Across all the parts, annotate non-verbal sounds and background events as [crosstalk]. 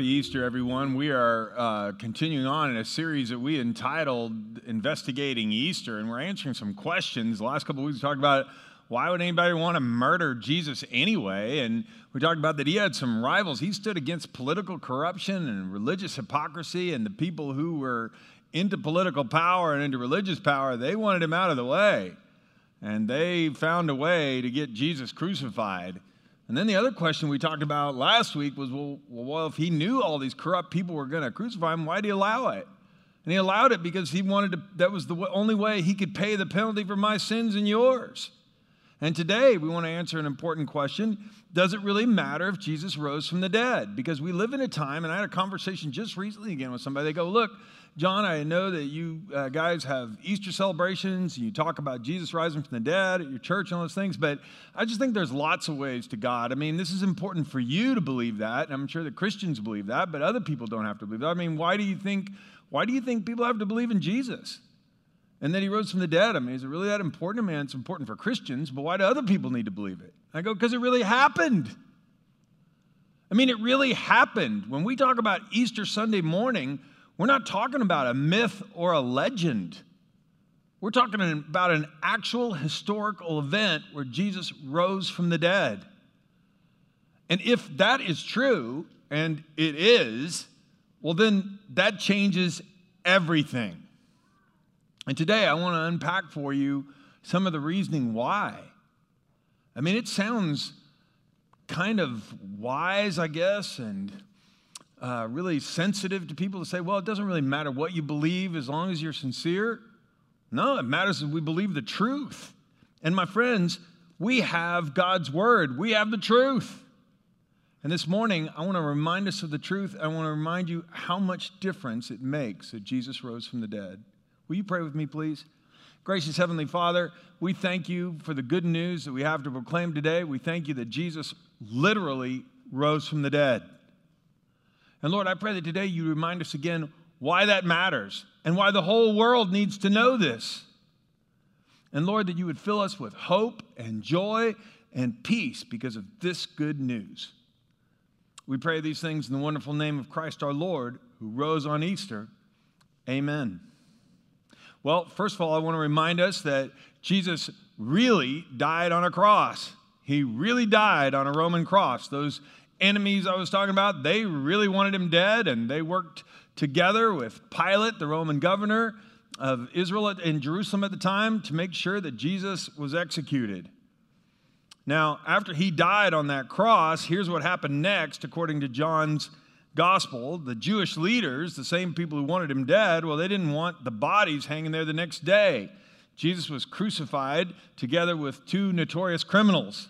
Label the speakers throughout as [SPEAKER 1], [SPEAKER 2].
[SPEAKER 1] happy Easter, everyone. We are uh, continuing on in a series that we entitled Investigating Easter, and we're answering some questions. The last couple weeks, we talked about why would anybody want to murder Jesus anyway? And we talked about that he had some rivals. He stood against political corruption and religious hypocrisy, and the people who were into political power and into religious power, they wanted him out of the way. And they found a way to get Jesus crucified. And then the other question we talked about last week was well, well if he knew all these corrupt people were going to crucify him, why did he allow it? And he allowed it because he wanted to, that was the only way he could pay the penalty for my sins and yours. And today we want to answer an important question Does it really matter if Jesus rose from the dead? Because we live in a time, and I had a conversation just recently again with somebody. They go, Look, John, I know that you uh, guys have Easter celebrations. And you talk about Jesus rising from the dead at your church and all those things, but I just think there's lots of ways to God. I mean, this is important for you to believe that, and I'm sure that Christians believe that, but other people don't have to believe that. I mean, why do you think why do you think people have to believe in Jesus? And then he rose from the dead. I mean, is it really that important? I mean, it's important for Christians, but why do other people need to believe it? I go, because it really happened. I mean, it really happened. When we talk about Easter Sunday morning, we're not talking about a myth or a legend. We're talking about an actual historical event where Jesus rose from the dead. And if that is true, and it is, well, then that changes everything. And today I want to unpack for you some of the reasoning why. I mean, it sounds kind of wise, I guess, and uh, really sensitive to people to say, well, it doesn't really matter what you believe as long as you're sincere. No, it matters that we believe the truth. And my friends, we have God's word, we have the truth. And this morning, I want to remind us of the truth. I want to remind you how much difference it makes that Jesus rose from the dead. Will you pray with me, please? Gracious Heavenly Father, we thank you for the good news that we have to proclaim today. We thank you that Jesus literally rose from the dead. And Lord, I pray that today you remind us again why that matters and why the whole world needs to know this. And Lord, that you would fill us with hope and joy and peace because of this good news. We pray these things in the wonderful name of Christ our Lord, who rose on Easter. Amen. Well, first of all, I want to remind us that Jesus really died on a cross. He really died on a Roman cross. Those enemies I was talking about, they really wanted him dead, and they worked together with Pilate, the Roman governor of Israel in Jerusalem at the time, to make sure that Jesus was executed. Now, after he died on that cross, here's what happened next, according to John's gospel. The Jewish leaders, the same people who wanted him dead, well, they didn't want the bodies hanging there the next day. Jesus was crucified together with two notorious criminals.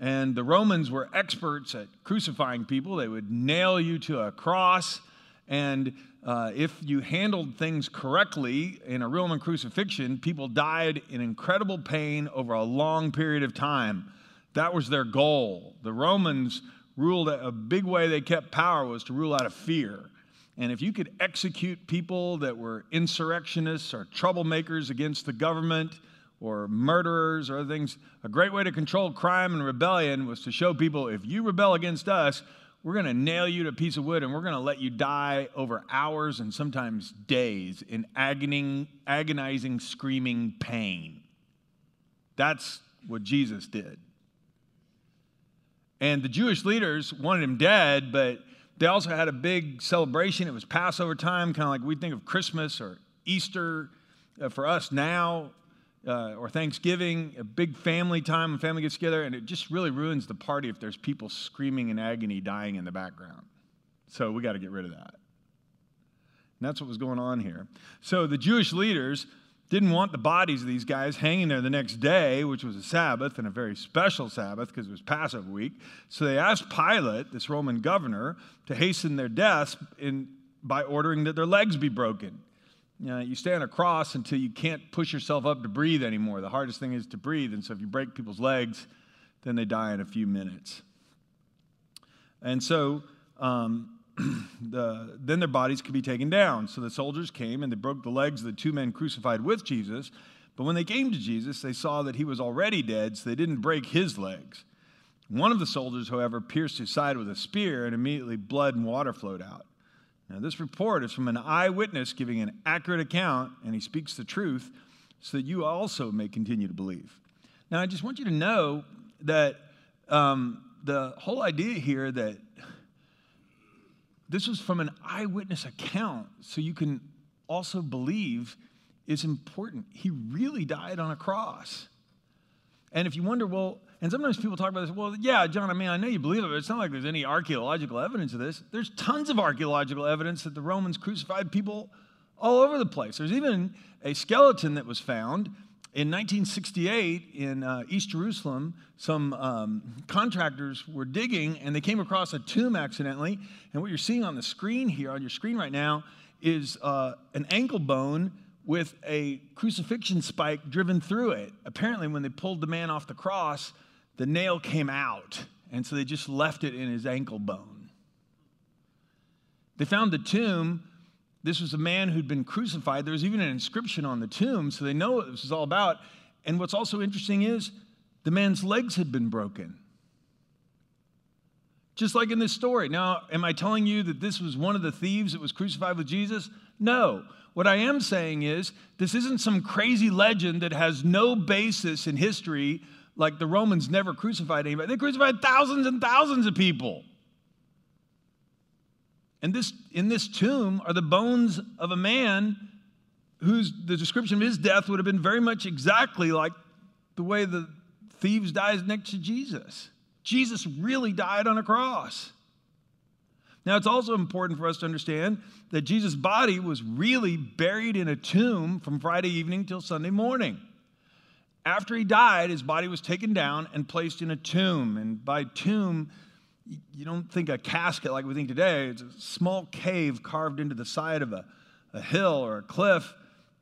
[SPEAKER 1] And the Romans were experts at crucifying people. They would nail you to a cross. And uh, if you handled things correctly in a Roman crucifixion, people died in incredible pain over a long period of time. That was their goal. The Romans ruled a big way they kept power was to rule out of fear. And if you could execute people that were insurrectionists or troublemakers against the government, or murderers or other things. A great way to control crime and rebellion was to show people if you rebel against us, we're going to nail you to a piece of wood and we're going to let you die over hours and sometimes days in agonizing, agonizing, screaming pain. That's what Jesus did. And the Jewish leaders wanted him dead, but they also had a big celebration. It was Passover time, kind of like we think of Christmas or Easter uh, for us now uh, or Thanksgiving, a big family time when family gets together, and it just really ruins the party if there's people screaming in agony, dying in the background. So we got to get rid of that. And that's what was going on here. So the Jewish leaders didn't want the bodies of these guys hanging there the next day, which was a Sabbath and a very special Sabbath because it was Passover week. So they asked Pilate, this Roman governor, to hasten their deaths in, by ordering that their legs be broken. You, know, you a cross until you can't push yourself up to breathe anymore. The hardest thing is to breathe. And so if you break people's legs, then they die in a few minutes. And so um, [clears throat] the, then their bodies could be taken down. So the soldiers came and they broke the legs of the two men crucified with Jesus. But when they came to Jesus, they saw that he was already dead, so they didn't break his legs. One of the soldiers, however, pierced his side with a spear, and immediately blood and water flowed out. Now, this report is from an eyewitness giving an accurate account, and he speaks the truth so that you also may continue to believe. Now, I just want you to know that um, the whole idea here that this was from an eyewitness account, so you can also believe, is important. He really died on a cross. And if you wonder, well, and sometimes people talk about this, well, yeah, John, I mean, I know you believe it, but it's not like there's any archaeological evidence of this. There's tons of archaeological evidence that the Romans crucified people all over the place. There's even a skeleton that was found in 1968 in uh, East Jerusalem. Some um, contractors were digging and they came across a tomb accidentally. And what you're seeing on the screen here, on your screen right now, is uh, an ankle bone with a crucifixion spike driven through it. Apparently, when they pulled the man off the cross, the nail came out, and so they just left it in his ankle bone. They found the tomb. This was a man who'd been crucified. There was even an inscription on the tomb, so they know what this is all about. And what's also interesting is the man's legs had been broken. Just like in this story. Now, am I telling you that this was one of the thieves that was crucified with Jesus? No. What I am saying is, this isn't some crazy legend that has no basis in history, like the Romans never crucified anybody. They crucified thousands and thousands of people. And this, in this tomb are the bones of a man whose the description of his death would have been very much exactly like the way the thieves died next to Jesus. Jesus really died on a cross. Now, it's also important for us to understand that Jesus' body was really buried in a tomb from Friday evening till Sunday morning. After he died, his body was taken down and placed in a tomb. And by tomb, you don't think a casket like we think today. It's a small cave carved into the side of a, a hill or a cliff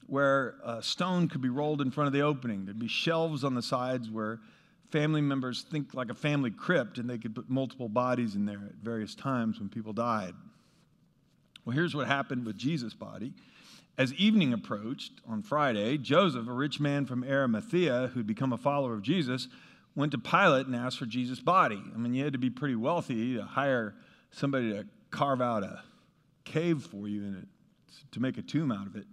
[SPEAKER 1] where a stone could be rolled in front of the opening. There'd be shelves on the sides where family members think like a family crypt, and they could put multiple bodies in there at various times when people died. Well, here's what happened with Jesus' body. As evening approached on Friday, Joseph, a rich man from Arimathea who'd become a follower of Jesus, went to Pilate and asked for Jesus' body. I mean, you had to be pretty wealthy to hire somebody to carve out a cave for you and to make a tomb out of it.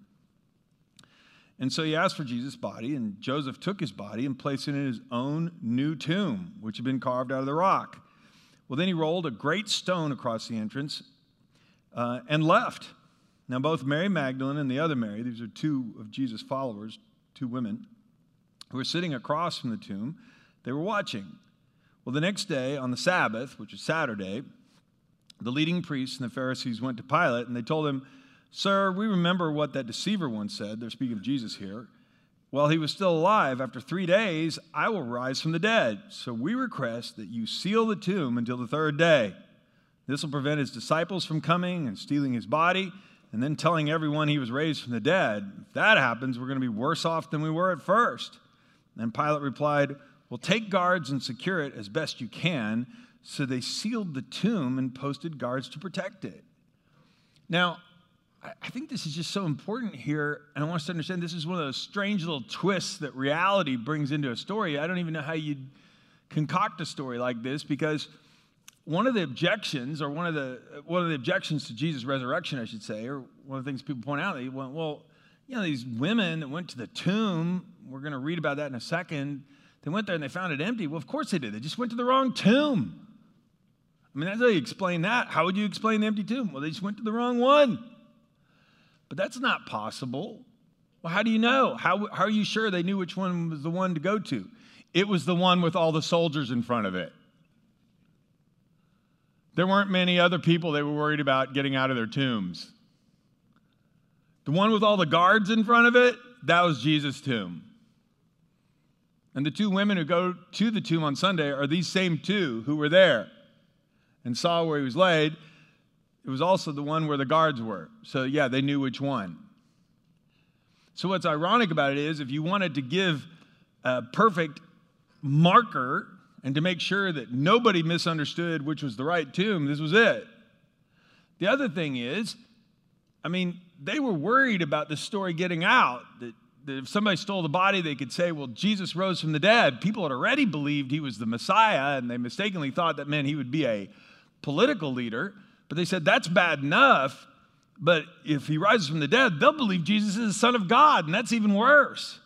[SPEAKER 1] And so he asked for Jesus' body, and Joseph took his body and placed it in his own new tomb, which had been carved out of the rock. Well, then he rolled a great stone across the entrance uh, and left. Now, both Mary Magdalene and the other Mary, these are two of Jesus' followers, two women, who were sitting across from the tomb, they were watching. Well, the next day, on the Sabbath, which is Saturday, the leading priests and the Pharisees went to Pilate and they told him, Sir, we remember what that deceiver once said. They're speaking of Jesus here. While he was still alive, after three days, I will rise from the dead. So we request that you seal the tomb until the third day. This will prevent his disciples from coming and stealing his body and then telling everyone he was raised from the dead. If that happens, we're going to be worse off than we were at first. And Pilate replied, Well, take guards and secure it as best you can. So they sealed the tomb and posted guards to protect it. Now, I think this is just so important here, and I want us to understand this is one of those strange little twists that reality brings into a story. I don't even know how you'd concoct a story like this because one of the objections, or one of the one of the objections to Jesus' resurrection, I should say, or one of the things people point out, they went, well, you know, these women that went to the tomb, we're going to read about that in a second. They went there and they found it empty. Well, of course they did. They just went to the wrong tomb. I mean, that's how you explain that. How would you explain the empty tomb? Well, they just went to the wrong one. But that's not possible. Well, how do you know? How, how are you sure they knew which one was the one to go to? It was the one with all the soldiers in front of it. There weren't many other people they were worried about getting out of their tombs. The one with all the guards in front of it, that was Jesus' tomb. And the two women who go to the tomb on Sunday are these same two who were there and saw where he was laid. It was also the one where the guards were. So, yeah, they knew which one. So, what's ironic about it is if you wanted to give a perfect marker and to make sure that nobody misunderstood which was the right tomb, this was it. The other thing is, I mean, they were worried about the story getting out that if somebody stole the body, they could say, well, Jesus rose from the dead. People had already believed he was the Messiah, and they mistakenly thought that meant he would be a political leader. But they said, that's bad enough. But if he rises from the dead, they'll believe Jesus is the Son of God, and that's even worse.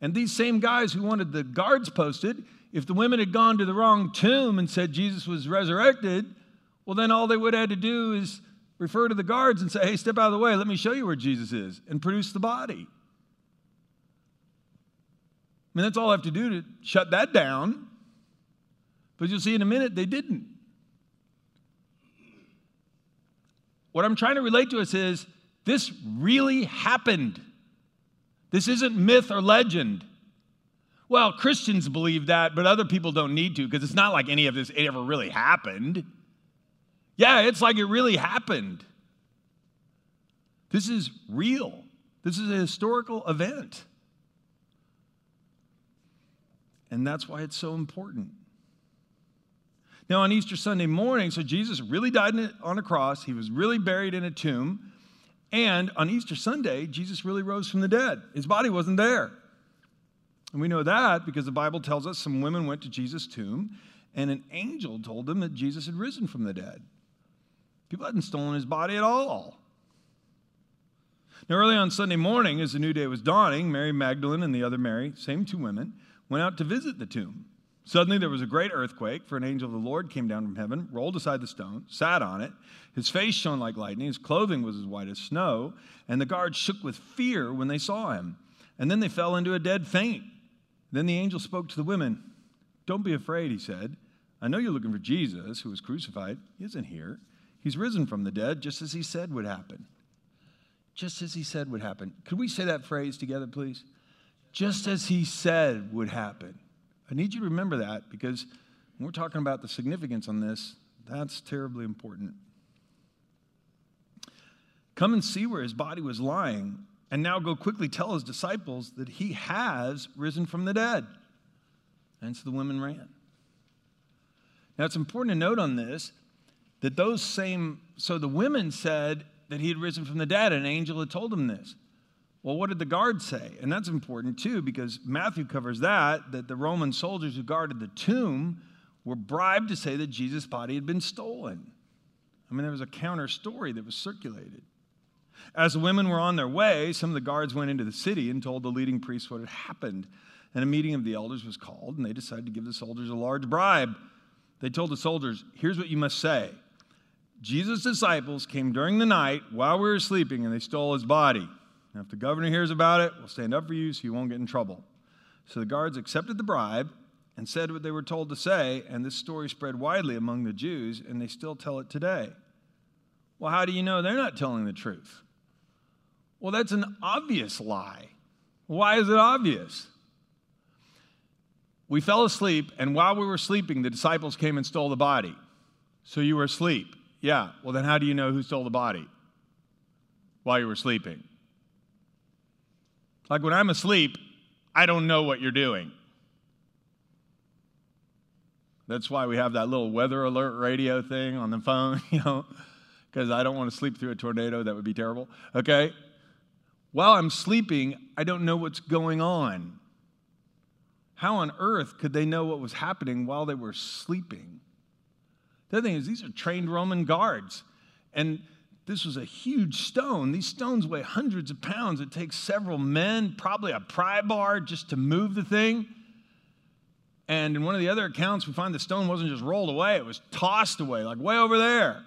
[SPEAKER 1] And these same guys who wanted the guards posted, if the women had gone to the wrong tomb and said Jesus was resurrected, well, then all they would have had to do is refer to the guards and say, hey, step out of the way, let me show you where Jesus is, and produce the body. I mean, that's all I have to do to shut that down. But you'll see in a minute, they didn't. What I'm trying to relate to us is this really happened. This isn't myth or legend. Well, Christians believe that, but other people don't need to because it's not like any of this ever really happened. Yeah, it's like it really happened. This is real. This is a historical event. And that's why it's so important. Now, on Easter Sunday morning, so Jesus really died on a cross, he was really buried in a tomb. And on Easter Sunday, Jesus really rose from the dead. His body wasn't there. And we know that because the Bible tells us some women went to Jesus' tomb and an angel told them that Jesus had risen from the dead. People hadn't stolen his body at all. Now, early on Sunday morning, as the new day was dawning, Mary Magdalene and the other Mary, same two women, went out to visit the tomb. Suddenly there was a great earthquake, for an angel of the Lord came down from heaven, rolled aside the stone, sat on it. His face shone like lightning, his clothing was as white as snow, and the guards shook with fear when they saw him. And then they fell into a dead faint. Then the angel spoke to the women. Don't be afraid, he said. I know you're looking for Jesus, who was crucified. He isn't here. He's risen from the dead, just as he said would happen. Just as he said would happen. Could we say that phrase together, please? Just as he said would happen. I need you to remember that because when we're talking about the significance on this, that's terribly important. Come and see where his body was lying, and now go quickly tell his disciples that he has risen from the dead. And so the women ran. Now it's important to note on this that those same, so the women said that he had risen from the dead, and an angel had told them this. Well, what did the guards say? And that's important too, because Matthew covers that, that the Roman soldiers who guarded the tomb were bribed to say that Jesus' body had been stolen. I mean, there was a counter story that was circulated. As the women were on their way, some of the guards went into the city and told the leading priests what had happened. And a meeting of the elders was called, and they decided to give the soldiers a large bribe. They told the soldiers, Here's what you must say Jesus' disciples came during the night while we were sleeping, and they stole his body. And if the governor hears about it, we'll stand up for you so you won't get in trouble. So the guards accepted the bribe and said what they were told to say, and this story spread widely among the Jews, and they still tell it today. Well, how do you know they're not telling the truth? Well, that's an obvious lie. Why is it obvious? We fell asleep, and while we were sleeping, the disciples came and stole the body. So you were asleep. Yeah, well, then how do you know who stole the body? While you were sleeping. Like when I'm asleep, I don't know what you're doing. That's why we have that little weather alert radio thing on the phone, [laughs] you know, because I don't want to sleep through a tornado. That would be terrible. Okay? While I'm sleeping, I don't know what's going on. How on earth could they know what was happening while they were sleeping? The other thing is, these are trained Roman guards. And this was a huge stone. These stones weigh hundreds of pounds. It takes several men, probably a pry bar, just to move the thing. And in one of the other accounts, we find the stone wasn't just rolled away, it was tossed away, like way over there.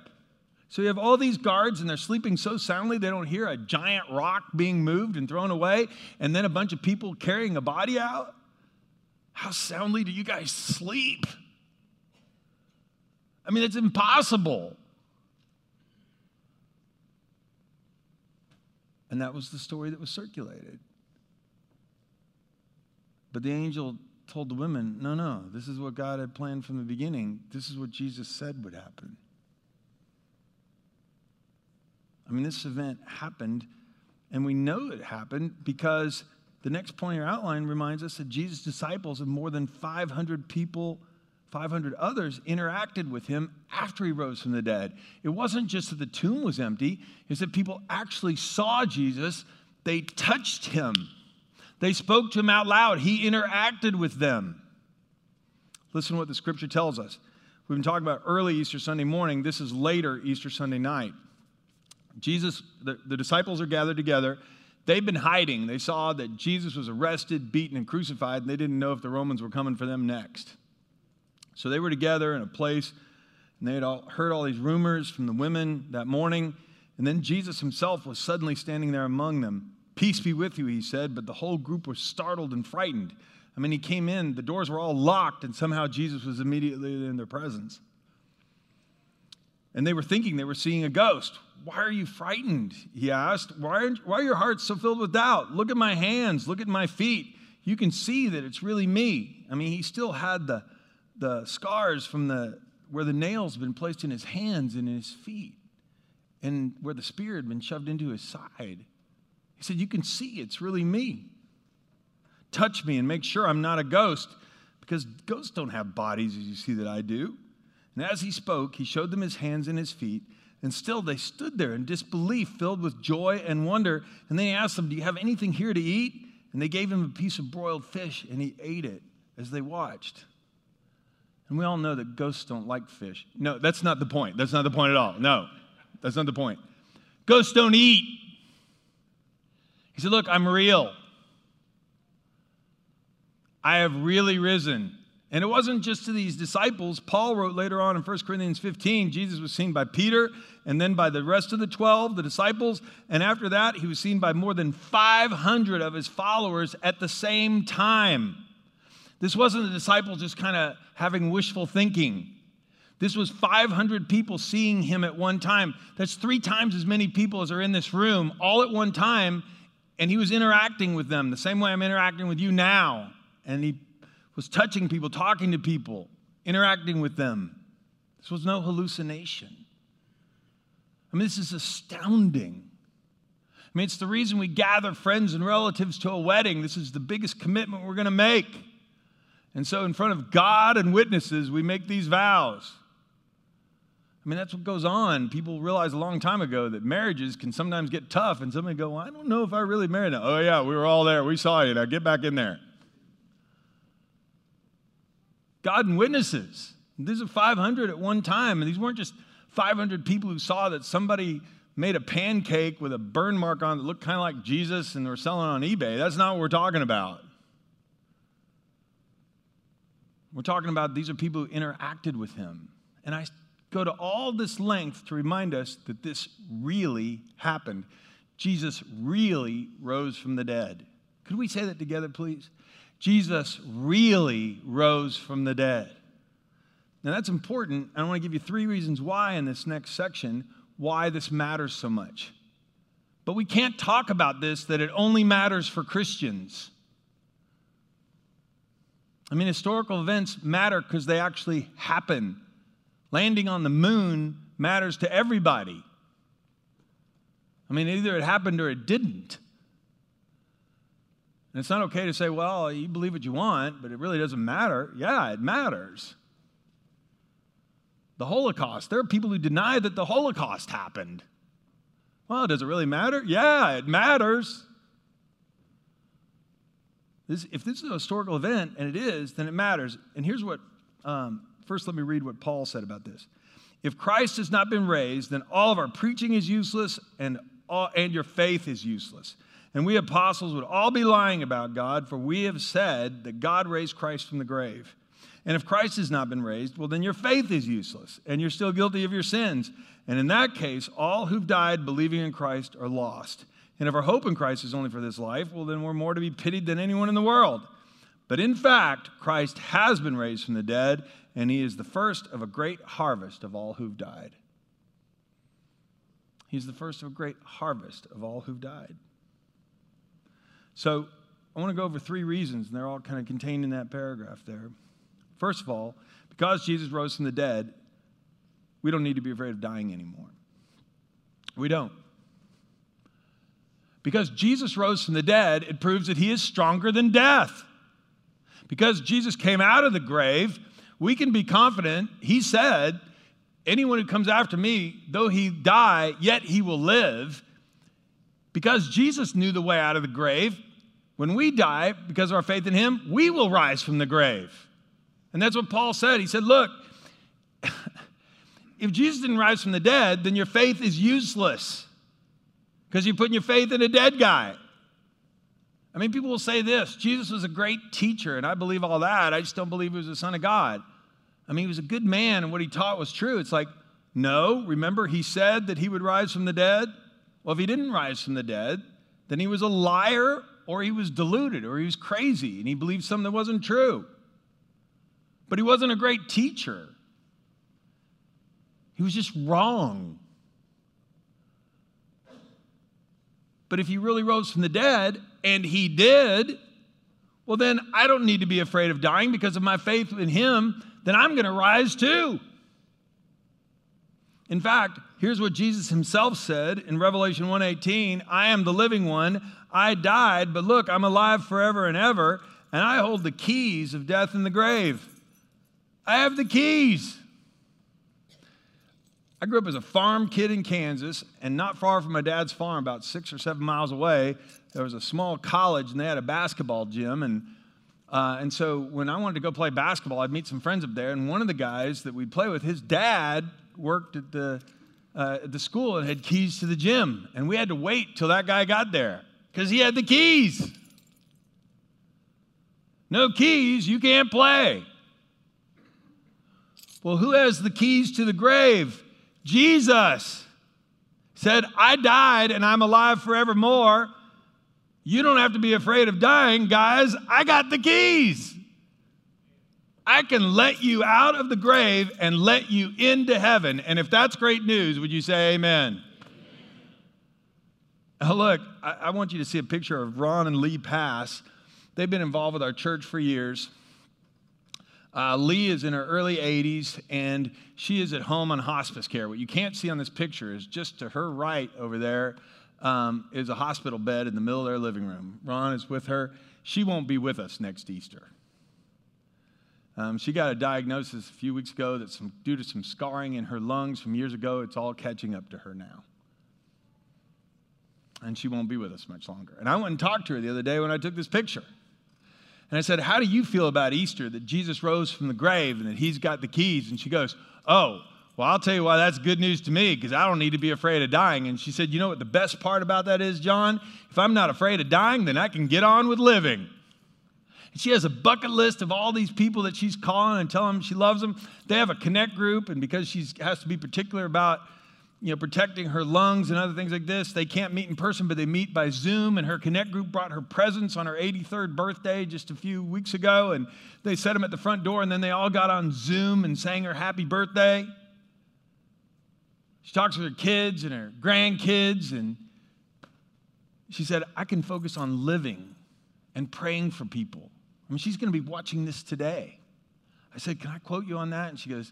[SPEAKER 1] So you have all these guards, and they're sleeping so soundly they don't hear a giant rock being moved and thrown away, and then a bunch of people carrying a body out. How soundly do you guys sleep? I mean, it's impossible. And that was the story that was circulated. But the angel told the women, no, no, this is what God had planned from the beginning. This is what Jesus said would happen. I mean, this event happened, and we know it happened because the next point in your outline reminds us that Jesus' disciples and more than 500 people 500 others interacted with him after he rose from the dead. It wasn't just that the tomb was empty, it's that people actually saw Jesus. They touched him. They spoke to him out loud. He interacted with them. Listen to what the scripture tells us. We've been talking about early Easter Sunday morning. This is later Easter Sunday night. Jesus, the, the disciples are gathered together. They've been hiding. They saw that Jesus was arrested, beaten, and crucified, and they didn't know if the Romans were coming for them next. So they were together in a place, and they had all heard all these rumors from the women that morning. And then Jesus himself was suddenly standing there among them. Peace be with you, he said, but the whole group was startled and frightened. I mean, he came in, the doors were all locked, and somehow Jesus was immediately in their presence. And they were thinking they were seeing a ghost. Why are you frightened? He asked. Why why are your hearts so filled with doubt? Look at my hands, look at my feet. You can see that it's really me. I mean, he still had the, the scars from the where the nails had been placed in his hands and in his feet, and where the spear had been shoved into his side. He said, You can see it's really me. Touch me and make sure I'm not a ghost, because ghosts don't have bodies as you see that I do. And as he spoke, he showed them his hands and his feet. And still they stood there in disbelief, filled with joy and wonder. And then he asked them, Do you have anything here to eat? And they gave him a piece of broiled fish, and he ate it as they watched. And we all know that ghosts don't like fish. No, that's not the point. That's not the point at all. No, that's not the point. Ghosts don't eat. He said, Look, I'm real. I have really risen. And it wasn't just to these disciples. Paul wrote later on in 1 Corinthians 15 Jesus was seen by Peter and then by the rest of the 12, the disciples. And after that, he was seen by more than 500 of his followers at the same time. This wasn't the disciples just kind of having wishful thinking. This was 500 people seeing him at one time. That's three times as many people as are in this room, all at one time. And he was interacting with them the same way I'm interacting with you now. And he was touching people, talking to people, interacting with them. This was no hallucination. I mean, this is astounding. I mean, it's the reason we gather friends and relatives to a wedding. This is the biggest commitment we're going to make. And so, in front of God and witnesses, we make these vows. I mean, that's what goes on. People realized a long time ago that marriages can sometimes get tough, and somebody go, well, I don't know if I really married him. Oh, yeah, we were all there. We saw you. Now get back in there. God and witnesses. These are 500 at one time, and these weren't just 500 people who saw that somebody made a pancake with a burn mark on it that looked kind of like Jesus and they were selling on eBay. That's not what we're talking about. We're talking about these are people who interacted with him. And I go to all this length to remind us that this really happened. Jesus really rose from the dead. Could we say that together, please? Jesus really rose from the dead. Now, that's important. I want to give you three reasons why in this next section, why this matters so much. But we can't talk about this that it only matters for Christians. I mean, historical events matter because they actually happen. Landing on the moon matters to everybody. I mean, either it happened or it didn't. And it's not okay to say, well, you believe what you want, but it really doesn't matter. Yeah, it matters. The Holocaust, there are people who deny that the Holocaust happened. Well, does it really matter? Yeah, it matters. This, if this is a historical event, and it is, then it matters. And here's what, um, first, let me read what Paul said about this. If Christ has not been raised, then all of our preaching is useless and, all, and your faith is useless. And we apostles would all be lying about God, for we have said that God raised Christ from the grave. And if Christ has not been raised, well, then your faith is useless, and you're still guilty of your sins. And in that case, all who've died believing in Christ are lost. And if our hope in Christ is only for this life, well, then we're more to be pitied than anyone in the world. But in fact, Christ has been raised from the dead, and he is the first of a great harvest of all who've died. He's the first of a great harvest of all who've died. So I want to go over three reasons, and they're all kind of contained in that paragraph there. First of all, because Jesus rose from the dead, we don't need to be afraid of dying anymore. We don't. Because Jesus rose from the dead, it proves that he is stronger than death. Because Jesus came out of the grave, we can be confident. He said, Anyone who comes after me, though he die, yet he will live because Jesus knew the way out of the grave, when we die because of our faith in him, we will rise from the grave. And that's what Paul said. He said, Look, [laughs] if Jesus didn't rise from the dead, then your faith is useless because you're putting your faith in a dead guy. I mean, people will say this Jesus was a great teacher, and I believe all that. I just don't believe he was the Son of God. I mean, he was a good man, and what he taught was true. It's like, no, remember, he said that he would rise from the dead? Well, if he didn't rise from the dead, then he was a liar, or he was deluded, or he was crazy, and he believed something that wasn't true. But he wasn't a great teacher. He was just wrong. But if he really rose from the dead, and he did, well, then I don't need to be afraid of dying because of my faith in him, then I'm going to rise too. In fact, here's what Jesus himself said in Revelation 1:18, I am the living one. I died, but look, I'm alive forever and ever, and I hold the keys of death and the grave. I have the keys. I grew up as a farm kid in Kansas, and not far from my dad's farm, about six or seven miles away, there was a small college, and they had a basketball gym. And, uh, and so when I wanted to go play basketball, I'd meet some friends up there, and one of the guys that we'd play with, his dad worked at the, uh, at the school and had keys to the gym. And we had to wait till that guy got there because he had the keys. No keys, you can't play. Well, who has the keys to the grave? Jesus said, I died and I'm alive forevermore. You don't have to be afraid of dying, guys. I got the keys. I can let you out of the grave and let you into heaven. And if that's great news, would you say amen? Now, look, I, I want you to see a picture of Ron and Lee Pass. They've been involved with our church for years. Uh, Lee is in her early 80s and she is at home on hospice care. What you can't see on this picture is just to her right over there um, is a hospital bed in the middle of their living room. Ron is with her. She won't be with us next Easter. Um, she got a diagnosis a few weeks ago that's some, due to some scarring in her lungs from years ago. It's all catching up to her now. And she won't be with us much longer. And I went and talked to her the other day when I took this picture. And I said, How do you feel about Easter that Jesus rose from the grave and that he's got the keys? And she goes, Oh, well, I'll tell you why that's good news to me because I don't need to be afraid of dying. And she said, You know what the best part about that is, John? If I'm not afraid of dying, then I can get on with living. And she has a bucket list of all these people that she's calling and telling them she loves them. They have a connect group, and because she has to be particular about you know, protecting her lungs and other things like this. They can't meet in person, but they meet by Zoom. And her Connect group brought her presents on her 83rd birthday just a few weeks ago. And they set them at the front door, and then they all got on Zoom and sang her happy birthday. She talks with her kids and her grandkids, and she said, I can focus on living and praying for people. I mean, she's going to be watching this today. I said, Can I quote you on that? And she goes,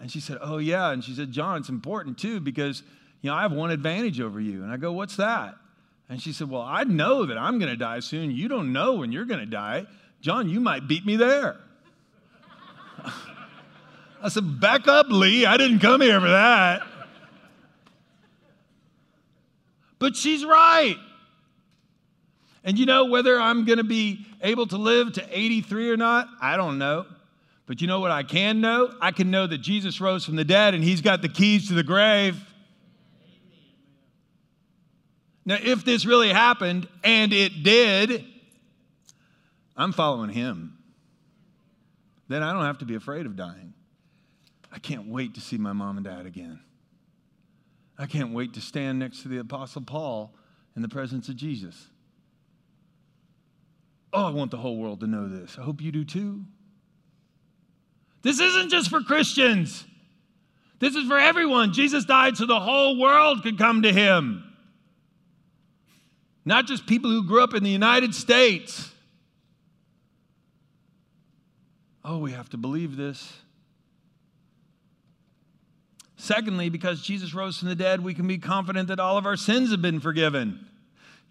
[SPEAKER 1] and she said, Oh, yeah. And she said, John, it's important too because, you know, I have one advantage over you. And I go, What's that? And she said, Well, I know that I'm going to die soon. You don't know when you're going to die. John, you might beat me there. [laughs] I said, Back up, Lee. I didn't come here for that. But she's right. And you know, whether I'm going to be able to live to 83 or not, I don't know. But you know what I can know? I can know that Jesus rose from the dead and he's got the keys to the grave. Now, if this really happened, and it did, I'm following him. Then I don't have to be afraid of dying. I can't wait to see my mom and dad again. I can't wait to stand next to the Apostle Paul in the presence of Jesus. Oh, I want the whole world to know this. I hope you do too. This isn't just for Christians. This is for everyone. Jesus died so the whole world could come to him. Not just people who grew up in the United States. Oh, we have to believe this. Secondly, because Jesus rose from the dead, we can be confident that all of our sins have been forgiven.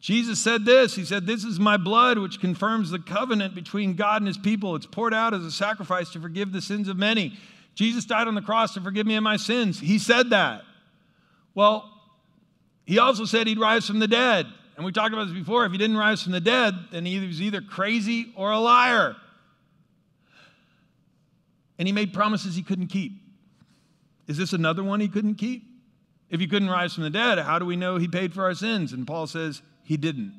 [SPEAKER 1] Jesus said this He said, This is my blood, which confirms the covenant between God and his people. It's poured out as a sacrifice to forgive the sins of many. Jesus died on the cross to forgive me of my sins. He said that. Well, he also said he'd rise from the dead. And we talked about this before. If he didn't rise from the dead, then he was either crazy or a liar. And he made promises he couldn't keep. Is this another one he couldn't keep? If he couldn't rise from the dead, how do we know he paid for our sins? And Paul says he didn't.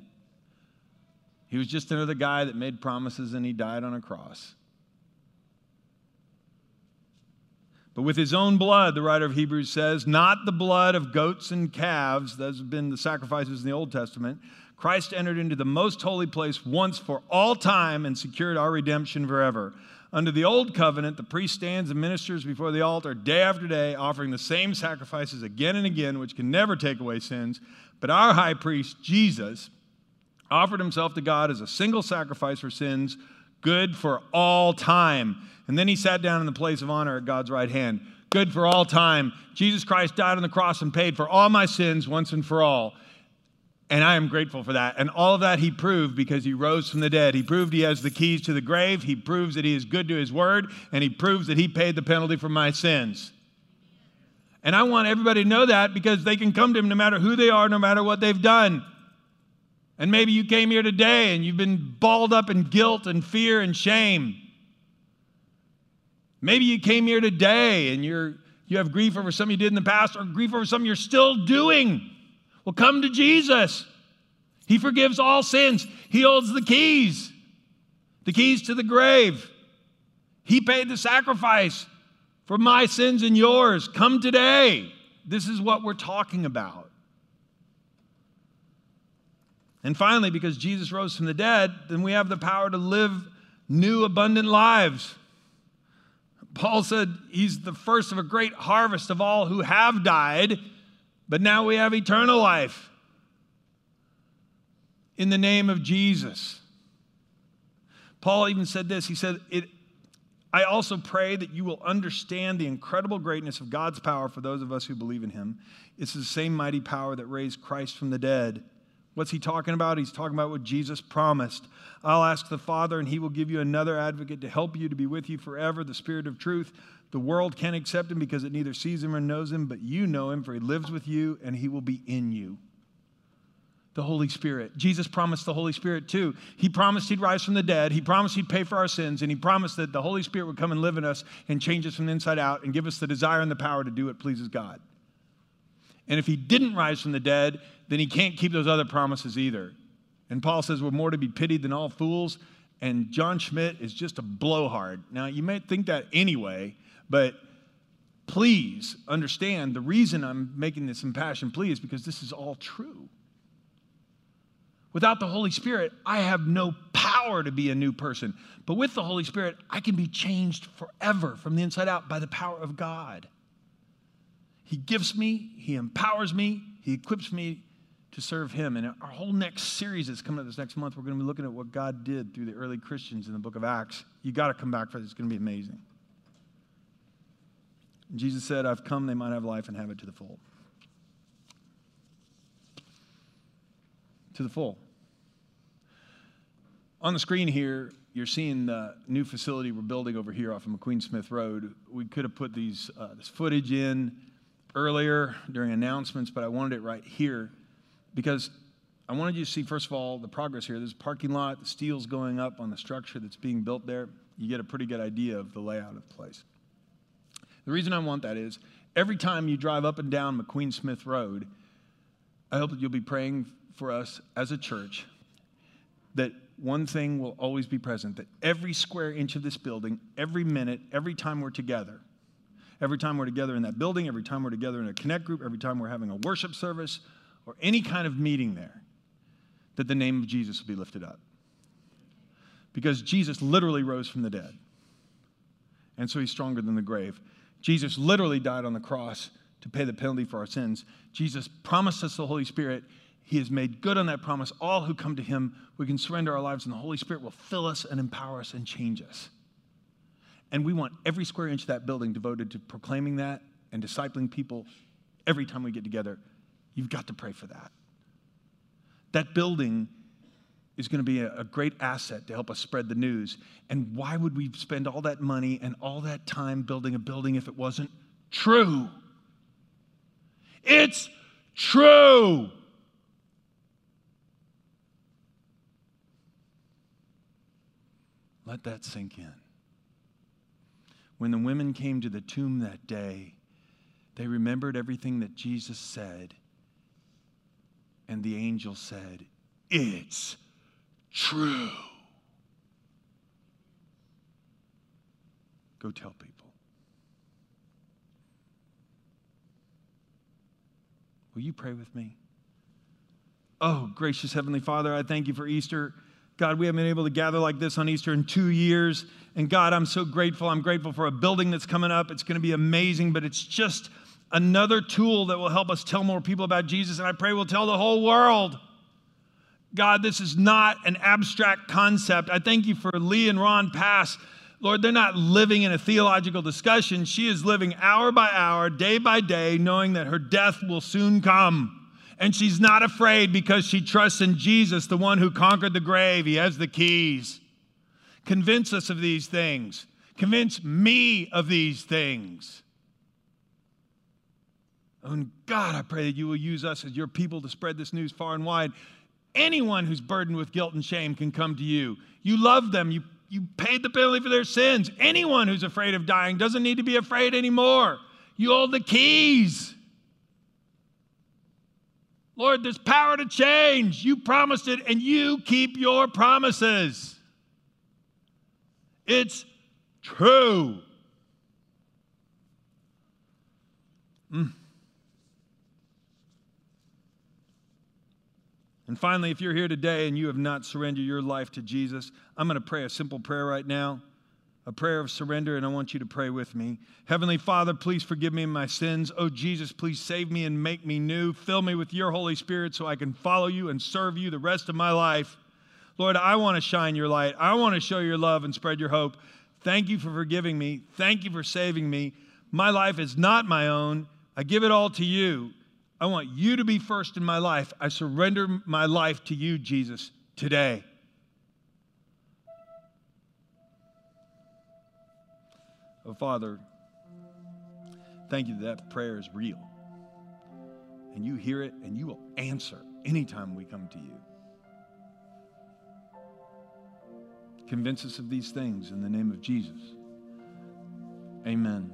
[SPEAKER 1] He was just another guy that made promises and he died on a cross. But with his own blood, the writer of Hebrews says, not the blood of goats and calves, those have been the sacrifices in the Old Testament. Christ entered into the most holy place once for all time and secured our redemption forever. Under the old covenant, the priest stands and ministers before the altar day after day, offering the same sacrifices again and again, which can never take away sins. But our high priest, Jesus, offered himself to God as a single sacrifice for sins, good for all time. And then he sat down in the place of honor at God's right hand. Good for all time. Jesus Christ died on the cross and paid for all my sins once and for all. And I am grateful for that. And all of that he proved because he rose from the dead. He proved he has the keys to the grave. He proves that he is good to his word. And he proves that he paid the penalty for my sins. And I want everybody to know that because they can come to him no matter who they are, no matter what they've done. And maybe you came here today and you've been balled up in guilt and fear and shame. Maybe you came here today and you're, you have grief over something you did in the past or grief over something you're still doing. Well, come to Jesus. He forgives all sins, He holds the keys, the keys to the grave. He paid the sacrifice for my sins and yours. Come today. This is what we're talking about. And finally, because Jesus rose from the dead, then we have the power to live new, abundant lives. Paul said he's the first of a great harvest of all who have died, but now we have eternal life in the name of Jesus. Paul even said this. He said, it, I also pray that you will understand the incredible greatness of God's power for those of us who believe in him. It's the same mighty power that raised Christ from the dead What's he talking about? He's talking about what Jesus promised. I'll ask the Father, and he will give you another advocate to help you to be with you forever, the Spirit of truth. The world can't accept him because it neither sees him or knows him, but you know him, for he lives with you and he will be in you. The Holy Spirit. Jesus promised the Holy Spirit too. He promised he'd rise from the dead. He promised he'd pay for our sins, and he promised that the Holy Spirit would come and live in us and change us from the inside out and give us the desire and the power to do what pleases God. And if he didn't rise from the dead, then he can't keep those other promises either. And Paul says we're more to be pitied than all fools. And John Schmidt is just a blowhard. Now, you might think that anyway, but please understand the reason I'm making this impassioned plea is because this is all true. Without the Holy Spirit, I have no power to be a new person. But with the Holy Spirit, I can be changed forever from the inside out by the power of God. He gives me, He empowers me, He equips me to serve Him. And our whole next series that's coming up this next month, we're going to be looking at what God did through the early Christians in the book of Acts. You got to come back for this, it's going to be amazing. Jesus said, I've come they might have life and have it to the full. To the full. On the screen here, you're seeing the new facility we're building over here off of McQueen Smith Road. We could have put these, uh, this footage in earlier during announcements, but I wanted it right here because I wanted you to see, first of all, the progress here. There's a parking lot, the steel's going up on the structure that's being built there. You get a pretty good idea of the layout of the place. The reason I want that is every time you drive up and down McQueen Smith Road, I hope that you'll be praying for us as a church that one thing will always be present that every square inch of this building, every minute, every time we're together, every time we're together in that building, every time we're together in a connect group, every time we're having a worship service or any kind of meeting there, that the name of Jesus will be lifted up. Because Jesus literally rose from the dead. And so he's stronger than the grave. Jesus literally died on the cross to pay the penalty for our sins. Jesus promised us the Holy Spirit. He has made good on that promise. All who come to him, we can surrender our lives, and the Holy Spirit will fill us and empower us and change us. And we want every square inch of that building devoted to proclaiming that and discipling people every time we get together. You've got to pray for that. That building is going to be a, great asset to help us spread the news. And why would we spend all that money and all that time building a building if it wasn't true? It's true. Let that sink in. When the women came to the tomb that day, they remembered everything that Jesus said. And the angel said, It's true. Go tell people. Will you pray with me? Oh, gracious Heavenly Father, I thank you for Easter. God, we haven't been able to gather like this on Easter in two years. And God, I'm so grateful. I'm grateful for a building that's coming up. It's going to be amazing, but it's just another tool that will help us tell more people about Jesus. And I pray we'll tell the whole world. God, this is not an abstract concept. I thank you for Lee and Ron Pass. Lord, they're not living in a theological discussion. She is living hour by hour, day by day, knowing that her death will soon come. And she's not afraid because she trusts in Jesus, the one who conquered the grave. He has the keys. Convince us of these things. Convince me of these things. And God, I pray that you will use us as your people to spread this news far and wide. Anyone who's burdened with guilt and shame can come to you. You love them, you, you paid the penalty for their sins. Anyone who's afraid of dying doesn't need to be afraid anymore. You hold the keys. Lord, there's power to change. You promised it, and you keep your promises. It's true. Mm. And finally, if you're here today and you have not surrendered your life to Jesus, I'm going to pray a simple prayer right now a prayer of surrender, and I want you to pray with me. Heavenly Father, please forgive me my sins. Oh, Jesus, please save me and make me new. Fill me with your Holy Spirit so I can follow you and serve you the rest of my life. Lord, I want to shine your light. I want to show your love and spread your hope. Thank you for forgiving me. Thank you for saving me. My life is not my own. I give it all to you. I want you to be first in my life. I surrender my life to you, Jesus, today. Oh, Father, thank you that, that prayer is real. And you hear it and you will answer anytime we come to you. Convince us of these things in the name of Jesus. Amen.